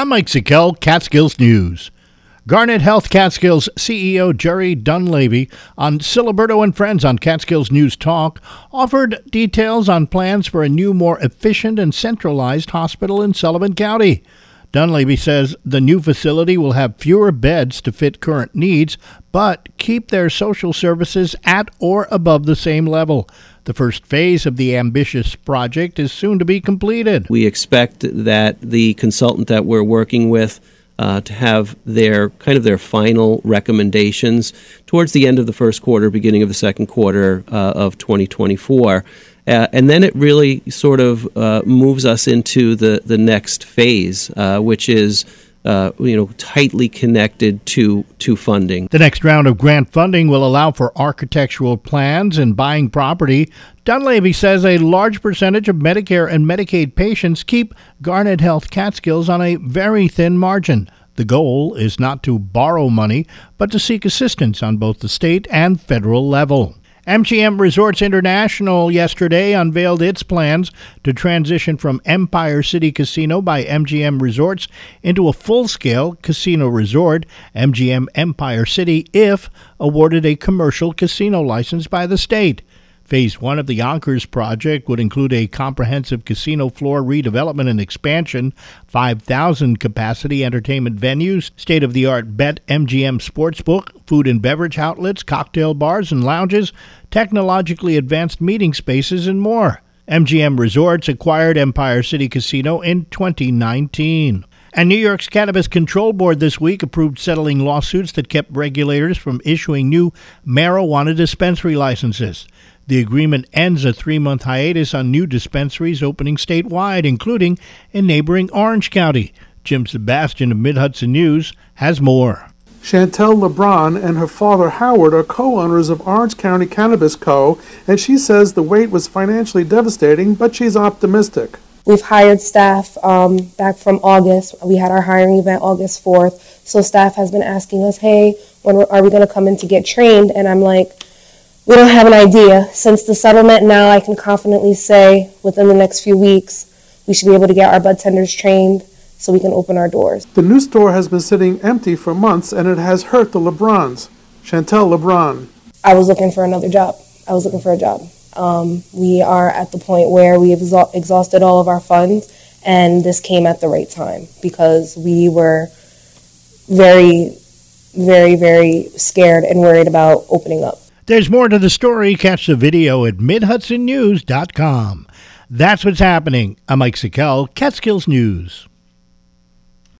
I'm Mike Sikel, Catskills News. Garnet Health Catskills CEO Jerry Dunleavy on Siliberto and Friends on Catskills News Talk offered details on plans for a new, more efficient and centralized hospital in Sullivan County. Dunleavy says the new facility will have fewer beds to fit current needs, but keep their social services at or above the same level. The first phase of the ambitious project is soon to be completed. We expect that the consultant that we're working with uh, to have their kind of their final recommendations towards the end of the first quarter, beginning of the second quarter uh, of 2024. Uh, and then it really sort of uh, moves us into the, the next phase, uh, which is uh, you know, tightly connected to to funding. The next round of grant funding will allow for architectural plans and buying property. Dunleavy says a large percentage of Medicare and Medicaid patients keep Garnet Health Catskills on a very thin margin. The goal is not to borrow money, but to seek assistance on both the state and federal level. MGM Resorts International yesterday unveiled its plans to transition from Empire City Casino by MGM Resorts into a full scale casino resort, MGM Empire City, if awarded a commercial casino license by the state. Phase one of the Yonkers project would include a comprehensive casino floor redevelopment and expansion, 5,000 capacity entertainment venues, state of the art Bet MGM Sportsbook, food and beverage outlets, cocktail bars and lounges, technologically advanced meeting spaces, and more. MGM Resorts acquired Empire City Casino in 2019. And New York's Cannabis Control Board this week approved settling lawsuits that kept regulators from issuing new marijuana dispensary licenses. The agreement ends a three month hiatus on new dispensaries opening statewide, including in neighboring Orange County. Jim Sebastian of Mid Hudson News has more. Chantel LeBron and her father Howard are co owners of Orange County Cannabis Co., and she says the wait was financially devastating, but she's optimistic. We've hired staff um, back from August. We had our hiring event August 4th. So staff has been asking us, hey, when are we going to come in to get trained? And I'm like, we don't have an idea. Since the settlement now, I can confidently say within the next few weeks, we should be able to get our bud tenders trained so we can open our doors. The new store has been sitting empty for months and it has hurt the LeBrons. Chantel LeBron. I was looking for another job. I was looking for a job. Um, we are at the point where we have exha- exhausted all of our funds, and this came at the right time because we were very, very, very scared and worried about opening up. There's more to the story. Catch the video at midhudsonnews.com. That's what's happening. I'm Mike Sikel, Catskills News.